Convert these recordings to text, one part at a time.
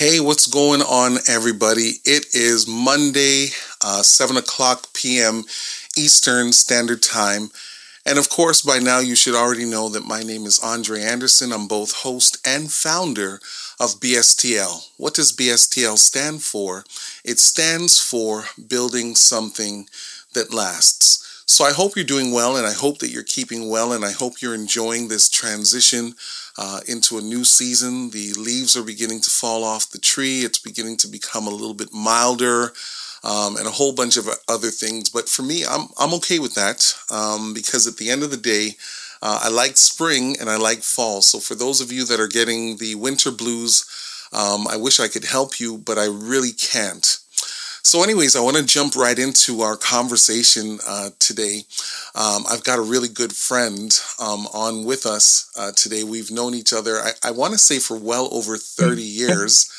Hey, what's going on, everybody? It is Monday, uh, 7 o'clock p.m. Eastern Standard Time. And of course, by now you should already know that my name is Andre Anderson. I'm both host and founder of BSTL. What does BSTL stand for? It stands for Building Something That Lasts. So I hope you're doing well and I hope that you're keeping well and I hope you're enjoying this transition uh, into a new season. The leaves are beginning to fall off the tree. It's beginning to become a little bit milder. Um, and a whole bunch of other things. But for me, I'm I'm okay with that um, because at the end of the day, uh, I like spring and I like fall. So for those of you that are getting the winter blues, um, I wish I could help you, but I really can't. So, anyways, I want to jump right into our conversation uh, today. Um, I've got a really good friend um, on with us uh, today. We've known each other, I, I want to say, for well over 30 years.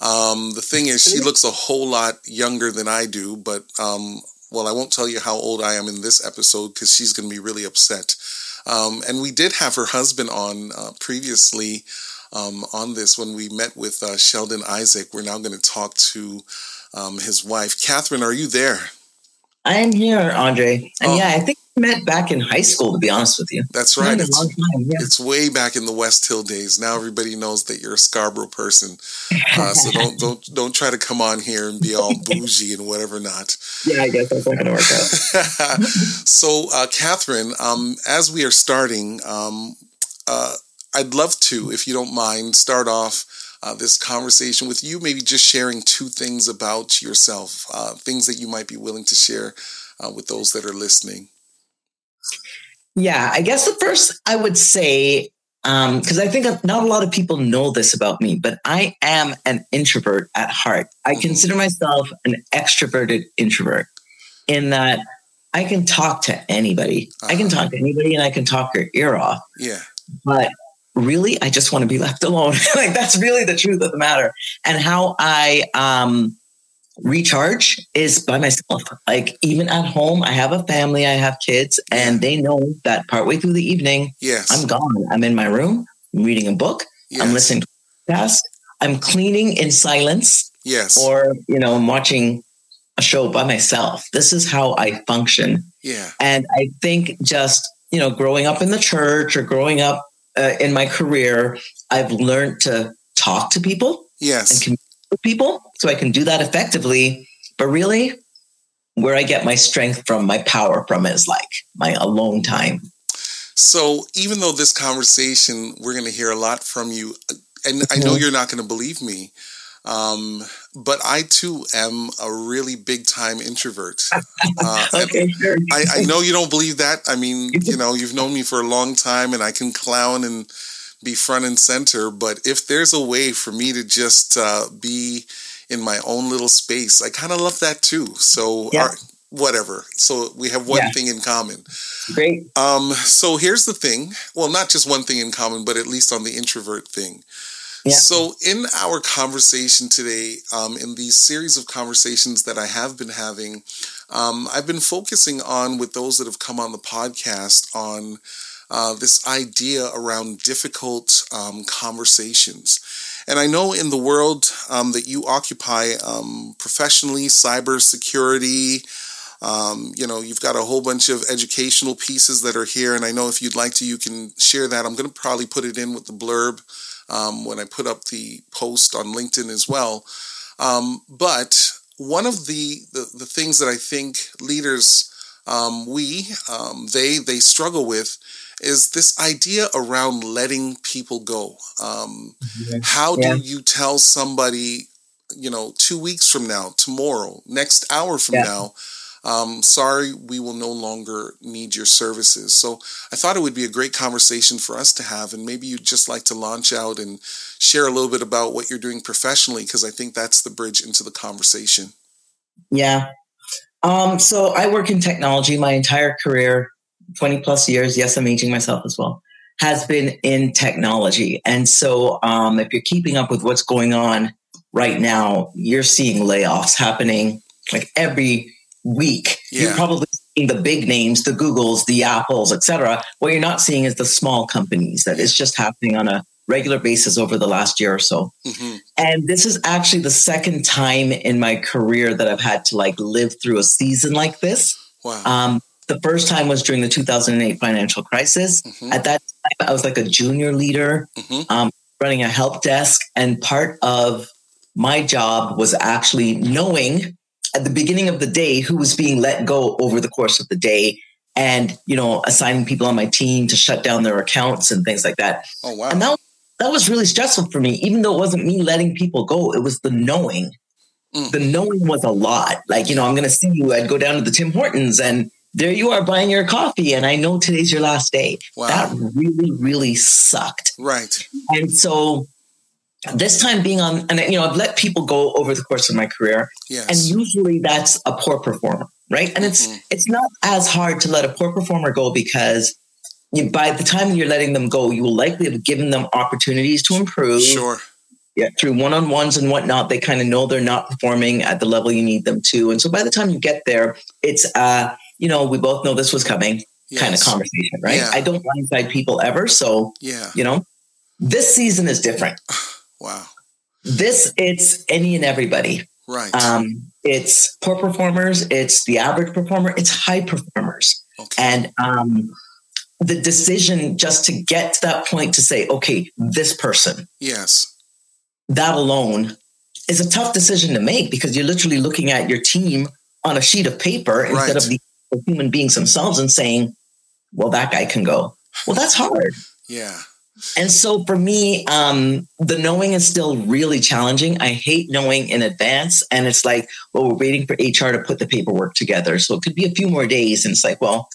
Um, the thing is, she looks a whole lot younger than I do, but um, well, I won't tell you how old I am in this episode because she's going to be really upset. Um, and we did have her husband on uh, previously um, on this when we met with uh, Sheldon Isaac. We're now going to talk to um, his wife. Catherine, are you there? I am here, Andre. And oh. yeah, I think we met back in high school, to be honest with you. That's right. It's, yeah. it's, way back in the West Hill days. Now everybody knows that you're a Scarborough person. Uh, so don't don't don't try to come on here and be all bougie and whatever not. Yeah, I guess that's not going to work out. so, uh, Catherine, um, as we are starting, um, uh, I'd love to, if you don't mind, start off uh, this conversation with you, maybe just sharing two things about yourself, uh, things that you might be willing to share uh, with those that are listening. Yeah, I guess the first I would say, because um, I think not a lot of people know this about me, but I am an introvert at heart. I mm-hmm. consider myself an extroverted introvert in that I can talk to anybody. Uh-huh. I can uh-huh. talk to anybody and I can talk your ear off. Yeah. But really i just want to be left alone. Like that's really the truth of the matter. And how i um recharge is by myself. Like even at home i have a family i have kids and they know that partway through the evening yes. I'm gone. I'm in my room I'm reading a book yes. i'm listening to podcast i'm cleaning in silence yes. or you know i'm watching a show by myself. This is how i function. Yeah. And i think just you know growing up in the church or growing up uh, in my career, I've learned to talk to people. Yes. And communicate with people so I can do that effectively. But really, where I get my strength from, my power from is like my alone time. So even though this conversation, we're going to hear a lot from you, and I know mm-hmm. you're not going to believe me, um, but I too am a really big time introvert. Uh, okay, sure. I, I, know you don't believe that. I mean, you know, you've known me for a long time and I can clown and be front and center. But if there's a way for me to just uh, be in my own little space, I kind of love that too. So, yeah. our, whatever. So we have one yeah. thing in common. Great. Um, so here's the thing. Well, not just one thing in common, but at least on the introvert thing. So, in our conversation today, um, in these series of conversations that I have been having, um, I've been focusing on with those that have come on the podcast on uh, this idea around difficult um, conversations. And I know in the world um, that you occupy um, professionally, cybersecurity, um, you know, you've got a whole bunch of educational pieces that are here. And I know if you'd like to, you can share that. I'm going to probably put it in with the blurb um, when I put up the post on LinkedIn as well. Um, but one of the, the, the things that I think leaders um, we um, they they struggle with is this idea around letting people go. Um, yeah. How yeah. do you tell somebody, you know, two weeks from now, tomorrow, next hour from yeah. now? Um, sorry, we will no longer need your services. So I thought it would be a great conversation for us to have. And maybe you'd just like to launch out and share a little bit about what you're doing professionally, because I think that's the bridge into the conversation. Yeah. Um, so I work in technology my entire career, 20 plus years. Yes, I'm aging myself as well has been in technology. And so, um, if you're keeping up with what's going on right now, you're seeing layoffs happening like every week. Yeah. You're probably seeing the big names, the Googles, the Apples, etc. What you're not seeing is the small companies that is just happening on a regular basis over the last year or so. Mm-hmm. And this is actually the second time in my career that I've had to like live through a season like this. Wow. Um, the first time was during the 2008 financial crisis. Mm-hmm. At that time, I was like a junior leader, mm-hmm. um, running a help desk, and part of my job was actually knowing at the beginning of the day who was being let go over the course of the day and you know assigning people on my team to shut down their accounts and things like that. Oh wow. And that, that was really stressful for me. Even though it wasn't me letting people go it was the knowing. Mm. the knowing was a lot. Like you know i'm going to see you. I'd go down to the tim hortons and there you are buying your coffee and i know today's your last day. Wow. that really really sucked. Right. And so this time being on and you know i've let people go over the course of my career yes. and usually that's a poor performer right and it's mm-hmm. it's not as hard to let a poor performer go because you, by the time you're letting them go you will likely have given them opportunities to improve sure yeah through one-on-ones and whatnot they kind of know they're not performing at the level you need them to and so by the time you get there it's uh you know we both know this was coming yes. kind of conversation right yeah. i don't blindside people ever so yeah you know this season is different Wow. This it's any and everybody. Right. Um, it's poor performers. It's the average performer. It's high performers. Okay. And um, the decision just to get to that point to say, okay, this person. Yes. That alone is a tough decision to make because you're literally looking at your team on a sheet of paper right. instead of the human beings themselves and saying, well, that guy can go. Well, that's hard. Yeah. And so for me, um, the knowing is still really challenging. I hate knowing in advance. And it's like, well, we're waiting for HR to put the paperwork together. So it could be a few more days. And it's like, well,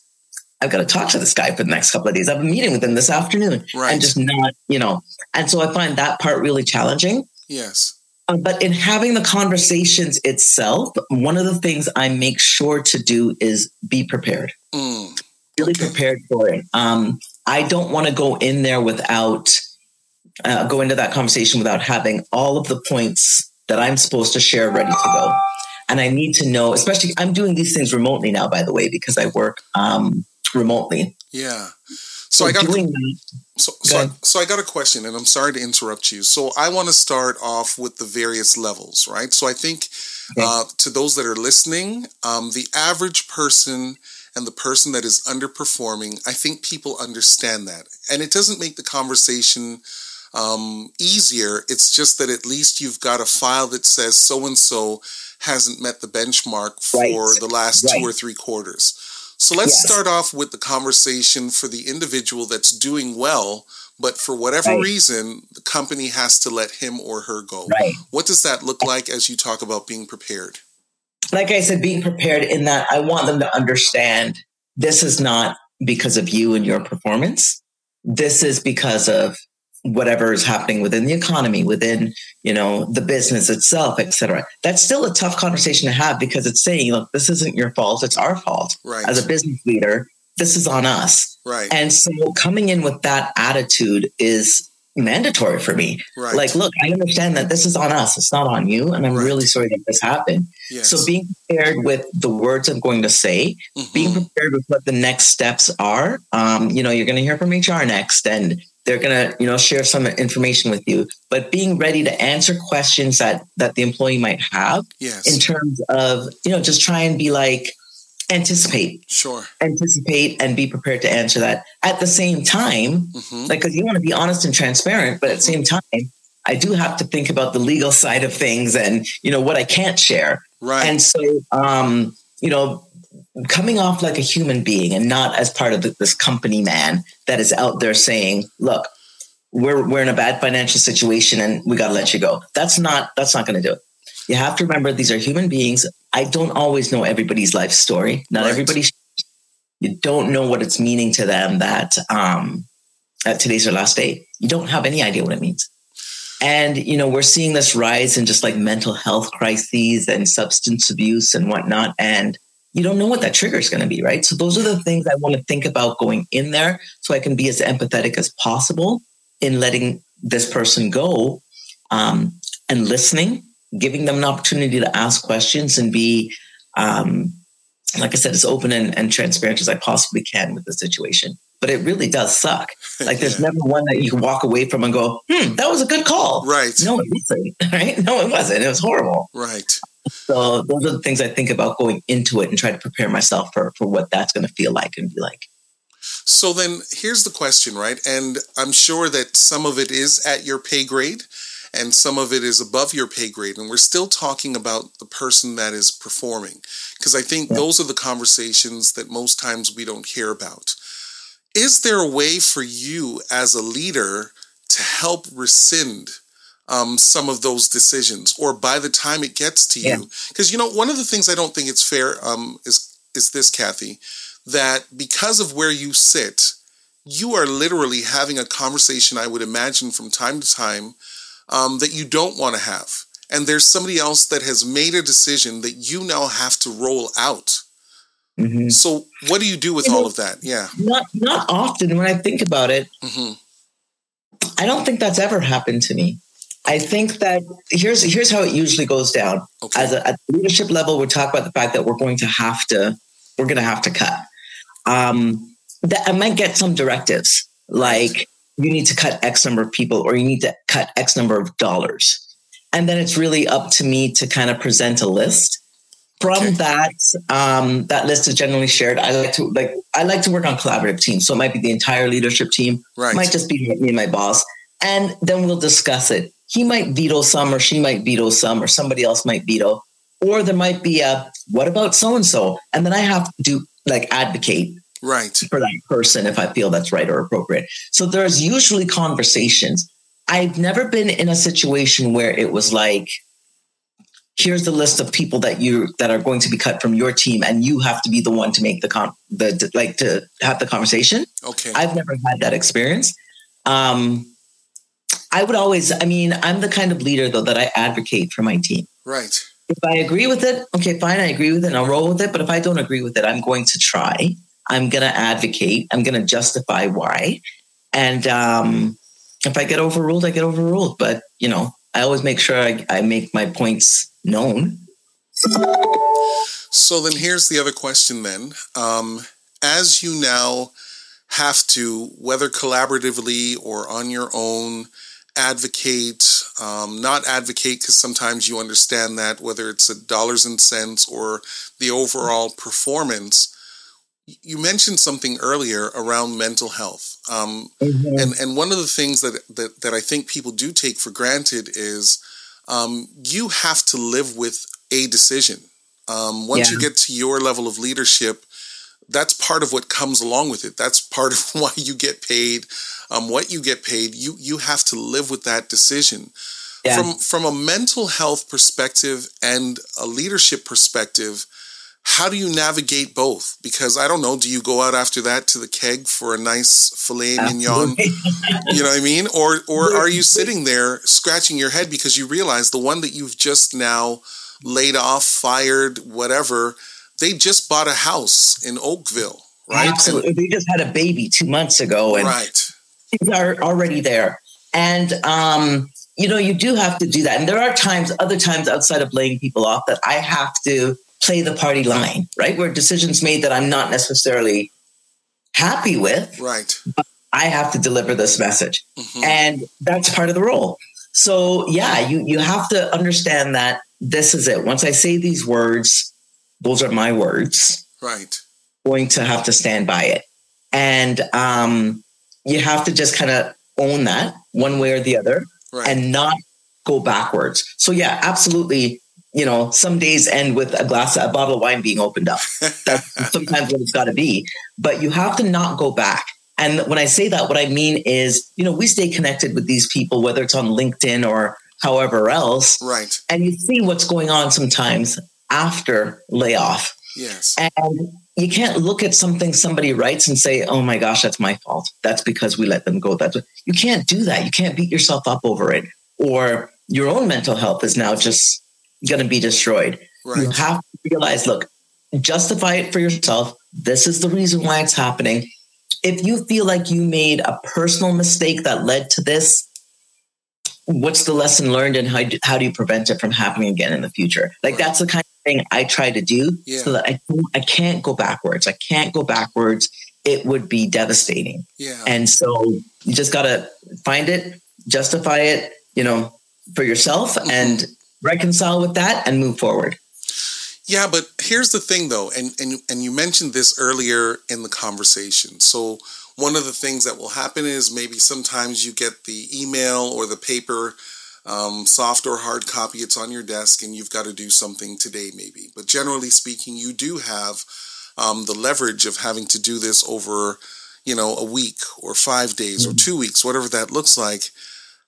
I've got to talk to this guy for the next couple of days. I've been meeting with him this afternoon. Right. And just not, you know. And so I find that part really challenging. Yes. Uh, but in having the conversations itself, one of the things I make sure to do is be prepared. Mm. Really prepared for it. Um, I don't want to go in there without uh, go into that conversation without having all of the points that I'm supposed to share ready to go. And I need to know, especially I'm doing these things remotely now, by the way, because I work um, remotely. Yeah. So, so I got a, so so I, so I got a question, and I'm sorry to interrupt you. So I want to start off with the various levels, right? So I think okay. uh, to those that are listening, um, the average person and the person that is underperforming, I think people understand that. And it doesn't make the conversation um, easier. It's just that at least you've got a file that says so and so hasn't met the benchmark for right. the last right. two or three quarters. So let's yes. start off with the conversation for the individual that's doing well, but for whatever right. reason, the company has to let him or her go. What does that look like as you talk about being prepared? Like I said, being prepared in that I want them to understand this is not because of you and your performance. This is because of whatever is happening within the economy, within, you know, the business itself, etc. That's still a tough conversation to have because it's saying, look, this isn't your fault, it's our fault. Right. As a business leader, this is on us. Right. And so coming in with that attitude is mandatory for me. Right. Like, look, I understand that this is on us. It's not on you. And I'm right. really sorry that this happened. Yes. So being prepared with the words I'm going to say, mm-hmm. being prepared with what the next steps are. Um, you know, you're going to hear from HR next and they're going to, you know, share some information with you, but being ready to answer questions that, that the employee might have yes. in terms of, you know, just try and be like, anticipate. Sure. Anticipate and be prepared to answer that. At the same time mm-hmm. like because you want to be honest and transparent but at the same time i do have to think about the legal side of things and you know what i can't share. Right. And so um you know coming off like a human being and not as part of the, this company man that is out there saying look we're we're in a bad financial situation and we got to let you go. That's not that's not going to do it. You have to remember these are human beings. I don't always know everybody's life story. Not right. everybody. You don't know what it's meaning to them that um, that today's their last day. You don't have any idea what it means. And you know we're seeing this rise in just like mental health crises and substance abuse and whatnot. And you don't know what that trigger is going to be, right? So those are the things I want to think about going in there, so I can be as empathetic as possible in letting this person go um, and listening giving them an opportunity to ask questions and be, um, like I said, as open and, and transparent as I possibly can with the situation. but it really does suck. Like there's yeah. never one that you can walk away from and go, hmm, that was a good call. Right. No, it wasn't. Right. No, it wasn't. It was horrible. Right. So those are the things I think about going into it and try to prepare myself for, for what that's going to feel like and be like. So then here's the question, right? And I'm sure that some of it is at your pay grade and some of it is above your pay grade. And we're still talking about the person that is performing because I think yeah. those are the conversations that most times we don't hear about. Is there a way for you as a leader to help rescind um, some of those decisions, or by the time it gets to you? Because you know, one of the things I don't think it's fair um, is is this, Kathy, that because of where you sit, you are literally having a conversation. I would imagine from time to time um, that you don't want to have, and there's somebody else that has made a decision that you now have to roll out. Mm-hmm. So, what do you do with you all know, of that? Yeah, not not often. When I think about it, mm-hmm. I don't think that's ever happened to me. I think that here's here's how it usually goes down. Okay. As a, at leadership level, we talk about the fact that we're going to have to we're going to have to cut. Um, that I might get some directives like you need to cut X number of people or you need to cut X number of dollars, and then it's really up to me to kind of present a list. From okay. that um, that list is generally shared. I like to like i like to work on collaborative teams. So it might be the entire leadership team. Right. might just be me and my boss. And then we'll discuss it. He might veto some or she might veto some or somebody else might veto. Or there might be a what about so and so and then i have to do like advocate right. for that person if i feel that's right or appropriate. So there's usually conversations. I've never been in a situation where it was like here's the list of people that you that are going to be cut from your team and you have to be the one to make the con the like to have the conversation. Okay. I've never had that experience. Um i would always i mean i'm the kind of leader though that i advocate for my team. Right. If i agree with it okay fine i agree with it and i'll roll with it. But if i don't agree with it i'm going to try i'm going to advocate i'm going to justify why and um if i get overruled i get overruled but you know i always make sure i, I make my points known. So then here's the other question then. Um, as you now have to, whether collaboratively or on your own, advocate, um, not advocate, because sometimes you understand that whether it's a dollars and cents or the overall performance. You mentioned something earlier around mental health, um, mm-hmm. and and one of the things that, that that I think people do take for granted is um, you have to live with a decision. Um, once yeah. you get to your level of leadership, that's part of what comes along with it. That's part of why you get paid, um, what you get paid. You you have to live with that decision. Yeah. From from a mental health perspective and a leadership perspective, how do you navigate both? Because I don't know, do you go out after that to the keg for a nice filet mignon? you know what I mean? Or or are you sitting there scratching your head because you realize the one that you've just now laid off, fired, whatever, they just bought a house in Oakville, right? Absolutely. And, they just had a baby two months ago and right. things are already there. And um, you know, you do have to do that. And there are times, other times outside of laying people off that I have to play the party line, right? Where decisions made that I'm not necessarily happy with. Right. I have to deliver this message. Mm-hmm. And that's part of the role. So yeah, you you have to understand that this is it. Once I say these words, those are my words. Right. Going to have to stand by it. And um, you have to just kind of own that one way or the other right. and not go backwards. So yeah, absolutely you know, some days end with a glass, a bottle of wine being opened up. That's sometimes what it's got to be. But you have to not go back. And when I say that, what I mean is, you know, we stay connected with these people, whether it's on LinkedIn or however else. Right. And you see what's going on sometimes after layoff. Yes. And you can't look at something somebody writes and say, "Oh my gosh, that's my fault. That's because we let them go." That's what, you can't do that. You can't beat yourself up over it, or your own mental health is now just going to be destroyed. Right. You have to realize, look, justify it for yourself. This is the reason why it's happening. If you feel like you made a personal mistake that led to this, what's the lesson learned and how do, how do you prevent it from happening again in the future? Like right. that's the kind of thing I try to do yeah. so that I, I can't go backwards. I can't go backwards it would be devastating. Yeah. And so you just got to find it, justify it, you know, for yourself mm-hmm. and reconcile with that and move forward. Yeah, but here's the thing though, and, and and you mentioned this earlier in the conversation. So one of the things that will happen is maybe sometimes you get the email or the paper, um, soft or hard copy, it's on your desk and you've got to do something today maybe. But generally speaking, you do have um, the leverage of having to do this over, you know, a week or five days mm-hmm. or two weeks, whatever that looks like.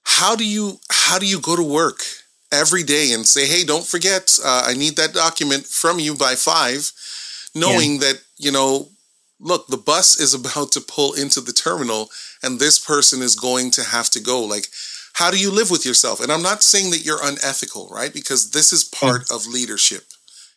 How do you how do you go to work every day and say, hey, don't forget, uh, I need that document from you by five, knowing yeah. that you know, look, the bus is about to pull into the terminal, and this person is going to have to go. Like, how do you live with yourself? And I'm not saying that you're unethical, right? Because this is part of leadership.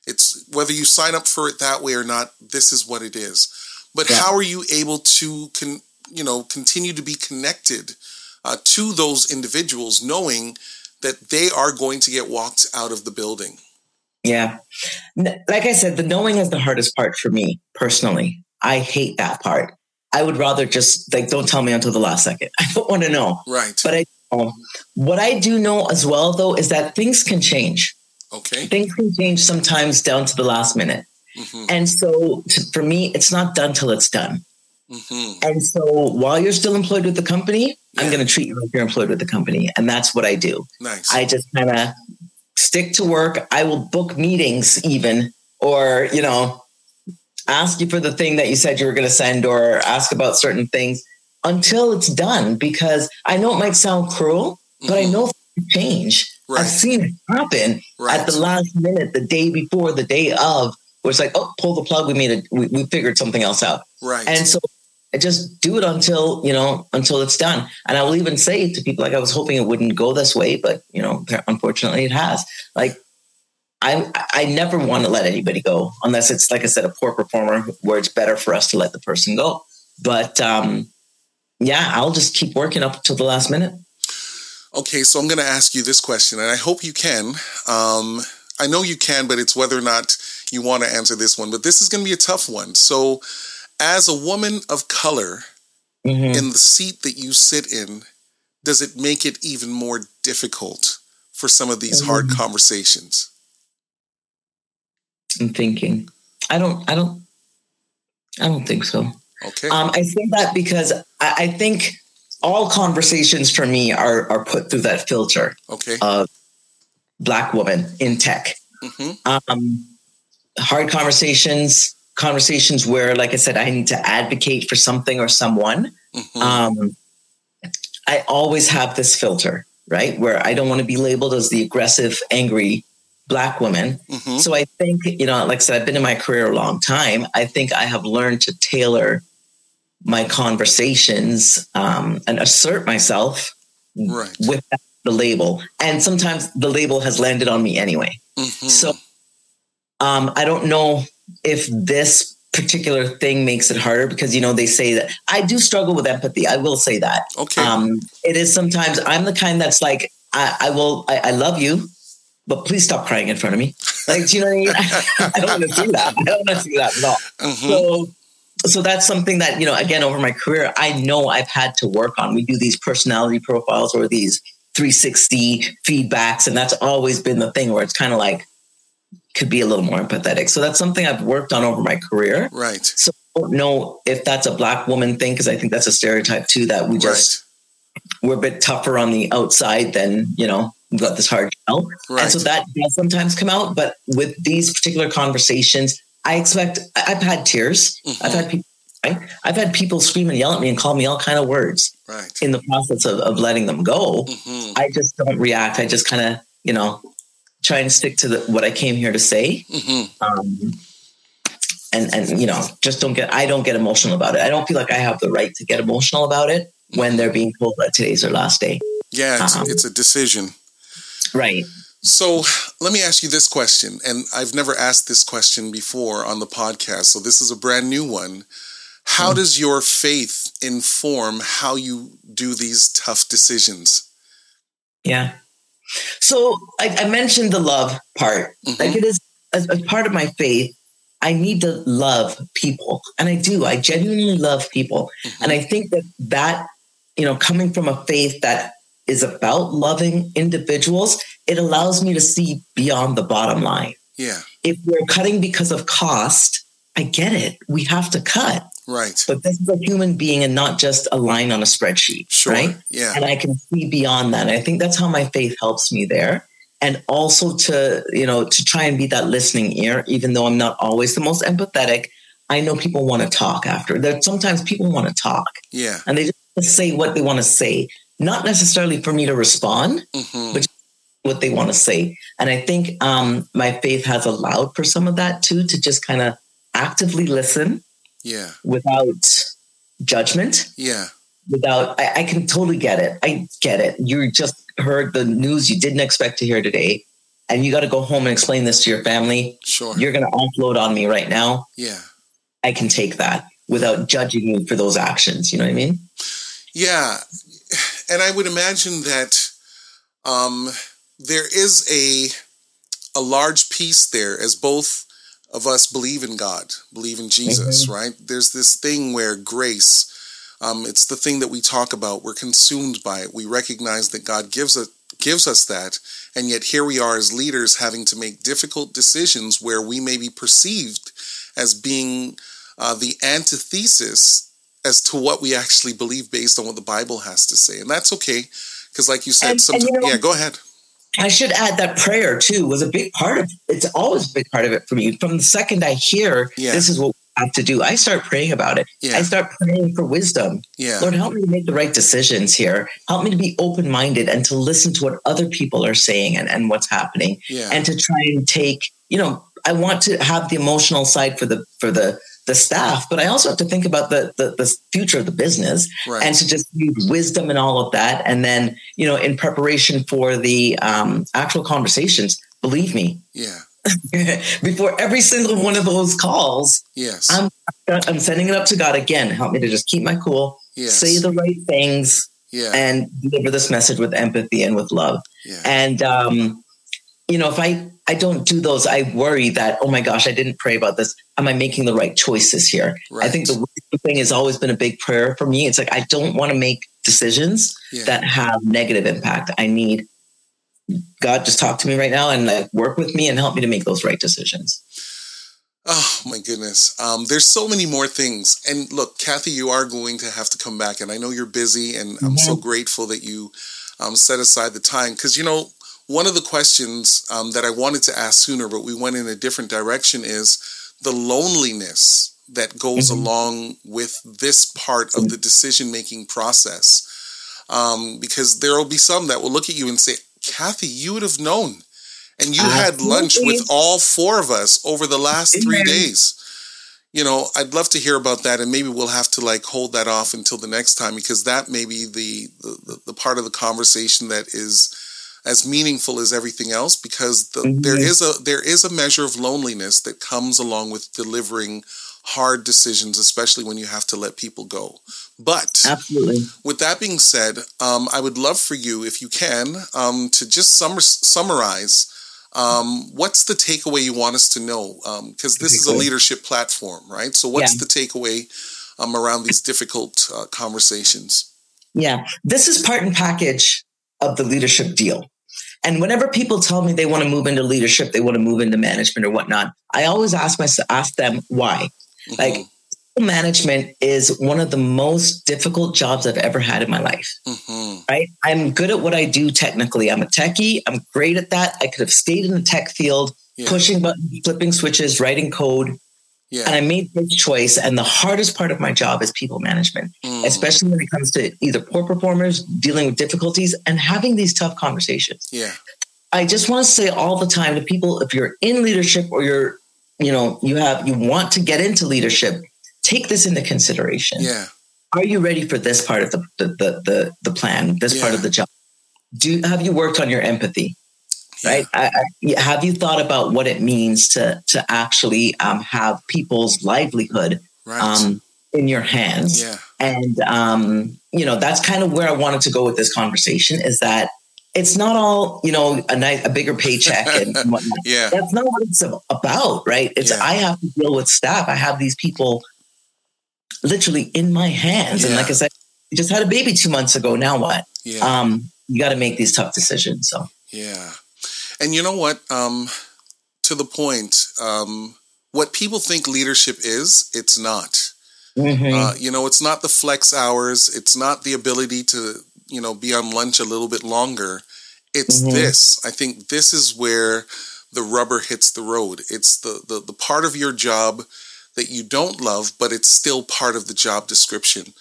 It's whether you sign up for it that way or not, this is what it is. But yeah. how are you able to con, you know, continue to be connected uh, to those individuals knowing that they are going to get walked out of the building? Yeah. Like I said, the knowing is the hardest part for me personally. I hate that part. I would rather just like don't tell me until the last second. I don't want to know. Right. But I um, what I do know as well though is that things can change. Okay. Things can change sometimes down to the last minute. Mm-hmm. And so for me, it's not done till it's done. Mm-hmm. And so while you're still employed with the company, yeah. I'm going to treat you like you're employed with the company. And that's what I do. Nice. I just kind of stick to work. I will book meetings even, or, you know, ask you for the thing that you said you were going to send or ask about certain things until it's done because I know it might sound cruel, but mm-hmm. I know change. Right. I've seen it happen right. at the last minute, the day before, the day of, where it's like, oh, pull the plug. We made it. We, we figured something else out. Right. And so I just do it until, you know, until it's done. And I will even say to people, like, I was hoping it wouldn't go this way, but, you know, unfortunately it has. Like, I, I never want to let anybody go unless it's, like I said, a poor performer where it's better for us to let the person go. But um, yeah, I'll just keep working up until the last minute. Okay, so I'm going to ask you this question, and I hope you can. Um, I know you can, but it's whether or not you want to answer this one. But this is going to be a tough one. So, as a woman of color mm-hmm. in the seat that you sit in, does it make it even more difficult for some of these mm-hmm. hard conversations? I'm thinking. I don't. I don't. I don't think so. Okay. Um, I say that because I, I think all conversations for me are are put through that filter okay. of black woman in tech. Mm-hmm. Um, hard conversations, conversations where, like I said, I need to advocate for something or someone. Mm-hmm. Um, I always have this filter, right, where I don't want to be labeled as the aggressive, angry black woman. Mm-hmm. So I think, you know, like I said, I've been in my career a long time. I think I have learned to tailor my conversations um, and assert myself right. with the label. And sometimes the label has landed on me anyway. Mm-hmm. So um, I don't know if this particular thing makes it harder because you know they say that I do struggle with empathy. I will say that. Okay. Um, it is sometimes I'm the kind that's like I, I will I, I, love you, but please stop crying in front of me. Like, do you know what I mean? I, don't want to do that. I don't want to do that at all. Mm-hmm. So so that's something that you know again over my career i know i've had to work on we do these personality profiles or these 360 feedbacks and that's always been the thing where it's kind of like could be a little more empathetic so that's something i've worked on over my career right so i don't know if that's a black woman thing because i think that's a stereotype too that we just right. we're a bit tougher on the outside than you know we've got this hard shell right. and so that does sometimes come out but with these particular conversations I expect. I've had tears. Mm-hmm. I've had people. I've had people scream and yell at me and call me all kind of words. Right. In the process of, of letting them go, mm-hmm. I just don't react. I just kind of, you know, try and stick to the, what I came here to say. Mm-hmm. Um, and and you know, just don't get. I don't get emotional about it. I don't feel like I have the right to get emotional about it when they're being told that today's their last day. Yeah, it's, um, it's a decision. Right. So let me ask you this question, and I've never asked this question before on the podcast, so this is a brand new one. How mm. does your faith inform how you do these tough decisions? Yeah. So I, I mentioned the love part. Mm-hmm. Like it is as, as, part of my faith. I need to love people. And I do. I genuinely love people. Mhm. And I think that that, you know, coming from a faith that is about loving individuals, it allows me to see beyond the bottom line. yeah, If we're cutting because of cost, I get it. We have to cut. Right. But this is a human being and not just a line on a spreadsheet. Sure. Right. Yeah. And I can see beyond that. And I think that's how my faith helps me there. And also to, you know, to try and be that listening ear, even though I'm not always the most empathetic. I know people want to talk after. That sometimes people want to talk Yeah. and they just say what they want to say, not necessarily for me to respond, hmm But- what they want to say. And I think um, my faith has allowed for some of that too, to just kind of actively listen Yeah. without judgment Yeah. without I, I can totally get it i get it you just heard the news you didn't expect to hear today and you got to go home and explain this to your family Sure. you're going to offload on me right now Yeah. i can take that without judging you for those actions you know what i mean Yeah, and I would imagine that um, there is a a large piece there as both of us believe in God, believe in Jesus, right? There's this thing where grace, um, it's the thing that we talk about. We're consumed by it. We recognize that God gives us gives us that, and yet here we are as leaders having to make difficult decisions where we may be perceived as being uh, the antithesis as to what we actually believe based on what the Bible has to say. And that's okay. Because like you said, And- and you know- yeah, go ahead. I should add that prayer too was a big part of it. it's always a big part of it for me from the second i hear Yeah. this is what we have to do i start praying about it Yeah. i start praying for wisdom Yeah. Lord, help me to make the right decisions here. Help me to be open minded and to listen to what other people are saying and, and what's happening and to try and take, you know, I want to have the emotional side for the for the the staff, but I also have to think about the the, the future of the business right. and to just use wisdom and all of that. And then, you know, in preparation for the um, actual conversations, believe me, yeah. before every single one of those calls, Yes. I'm I'm sending it up to God again. Help me to just keep my cool, yes. say the right things, yeah. and deliver this message with empathy and with love. yeah. And um, you know, if I I don't do those, I worry that oh my gosh, I didn't pray about this. Am I making the right choices here? right. I think the thing has always been a big prayer for me. It's like I don't want to make decisions yeah. that have negative impact. I need God just talk to me right now and like work with me and help me to make those right decisions. Oh my goodness. Um, there's so many more things. And look, Kathy, you are going to have to come back. And I know you're busy, and I'm so grateful that you um, set aside the time. Because, you know, one of the questions um, that I wanted to ask sooner, but we went in a different direction, is the loneliness that goes Mhm. along with this part of the decision making process. Um, because there will be some that will look at you and say, Kathy, you would have known. And you had lunch with all four of us over the last three days. You know, I'd love to hear about that, and maybe we'll have to like hold that off until the next time because that may be the the, the, the part of the conversation that is as meaningful as everything else because the, there Mhm. is a there is a measure of loneliness that comes along with delivering hard decisions, especially when you have to let people go. But Absolutely. with that being said, um, I would love for you, if you can, um, to just summer, summarize um, what's the takeaway you want us to know? Because this is a leadership platform, right? So, what's Yeah. the takeaway um, around these difficult uh, conversations? Yeah, this is part and package of the leadership deal. And whenever people tell me they want to move into leadership, they want to move into management or whatnot, I always ask myself, ask them why. Like, Mhm, management is one of the most difficult jobs I've ever had in my life. mhm, Right? I'm good at what I do technically. I'm a techie. I'm great at that. I could have stayed in the tech field, yeah, pushing buttons, flipping switches, writing code, and I made this choice. And the hardest part of my job is people management mm, especially when it comes to either poor performers dealing with difficulties and having these tough conversations. yeah, I just want to say all the time to people if you're in leadership or you're, you know, you have you want to get into leadership, take this into consideration. yeah, Are you ready for this part of the the the the, the plan, this part of the job? Do have you worked on your empathy? Yeah, Right? I, I, have you thought about what it means to to actually um, have people's livelihood right, um, in your hands? yeah, And um, you know, that's kind of where I wanted to go with this conversation is that it's not all you know a nice a bigger paycheck and whatnot. yeah, that's not what it's about, right? It's Yeah. I have to deal with staff. I have these people literally in my hands, and like I said, just had a baby two months ago. Now what? yeah, Um, you got to make these tough decisions. So yeah. And you know what? Um, to the point, um, what people think leadership is, it's not. Mhm. Uh, you know, it's not the flex hours. It's not the ability to, you know, be on lunch a little bit longer. It's Mhm. this. I think this is where the rubber hits the road. It's the, the the part of your job that you don't love, but it's still part of the job description.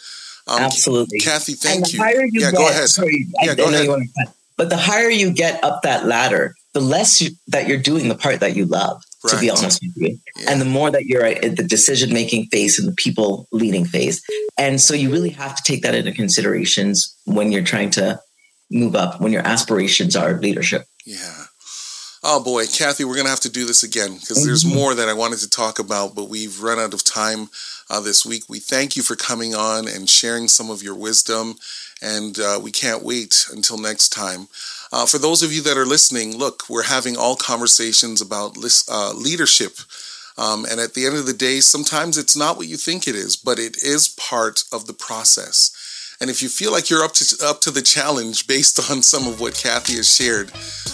Um, absolutely. Kathy, and thank the you. higher you Yeah, get, go ahead. sorry, Yeah, I go know ahead. you want to cut, but the higher you get up that ladder, the less you, that you're doing the part that you love. To be honest with you, Yeah. and the more that you're at the decision making phase and the people leading phase, and so you really have to take that into considerations when you're trying to move up, when your aspirations are leadership. Yeah. Oh boy, Kathy, we're gonna have to do this again because there's Mhm. more that I wanted to talk about, but we've run out of time uh, this week. We thank you for coming on and sharing some of your wisdom, and uh, we can't wait until next time. Uh, for those of you that are listening, look, we're having all conversations about uh, leadership. Um, and at the end of the day, sometimes it's not what you think it is, but it is part of the process. And if you feel like you're up to up to the challenge based on some of what Kathy has shared,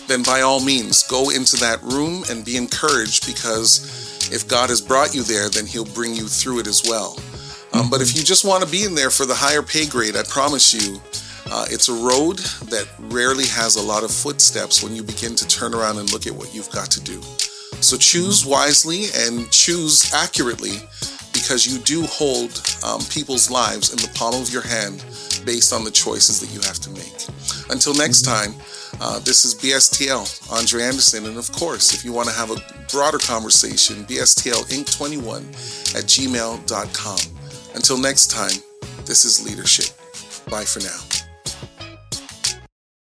then by all means go into that room and be encouraged because if God has brought you there, then He'll bring you through it as well. Um, but if you just want to be in there for the higher pay grade, I promise you, uh, it's a road that rarely has a lot of footsteps when you begin to turn around and look at what you've got to do. So choose wisely and choose accurately because you do hold um, people's lives in the palm of your hand based on the choices that you have to make. Until next time, uh, this is BSTL, Andre Anderson. And of course, if you want to have a broader conversation, BSTL Inc. 21 at gmail.com. Until next time, this is Leadership. Bye for now.